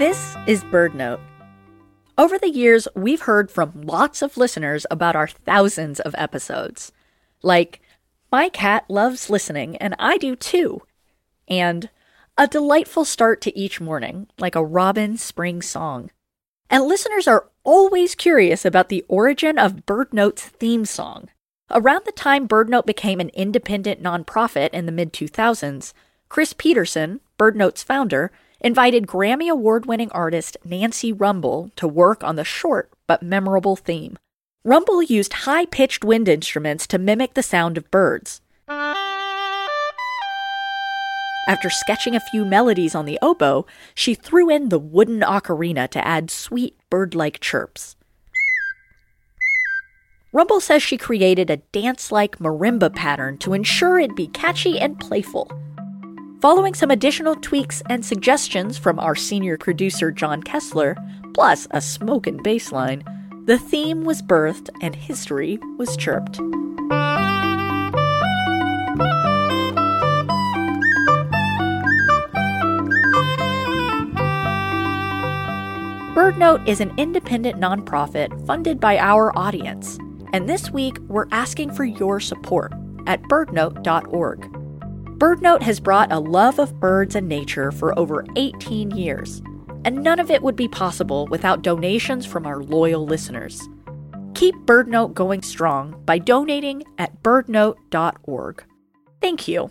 This is BirdNote. Over the years, we've heard from lots of listeners about our thousands of episodes. Like, my cat loves listening, and I do too. And a delightful start to each morning, like a robin spring song. And listeners are always curious about the origin of BirdNote's theme song. Around the time BirdNote became an independent nonprofit in the mid 2000s, Chris Peterson, BirdNote's founder, invited Grammy Award winning artist Nancy Rumbel to work on the short but memorable theme. Rumbel used high pitched wind instruments to mimic the sound of birds. After sketching a few melodies on the oboe, she threw in the wooden ocarina to add sweet bird like chirps. Rumbel says she created a dance like marimba pattern to ensure it'd be catchy and playful. Following some additional tweaks and suggestions from our senior producer John Kessler, plus a smoking bass line, the theme was birthed and history was chirped. BirdNote is an independent nonprofit funded by our audience, and this week we're asking for your support at birdnote.org. BirdNote has brought a love of birds and nature for over 18 years, and none of it would be possible without donations from our loyal listeners. Keep BirdNote going strong by donating at birdnote.org. Thank you.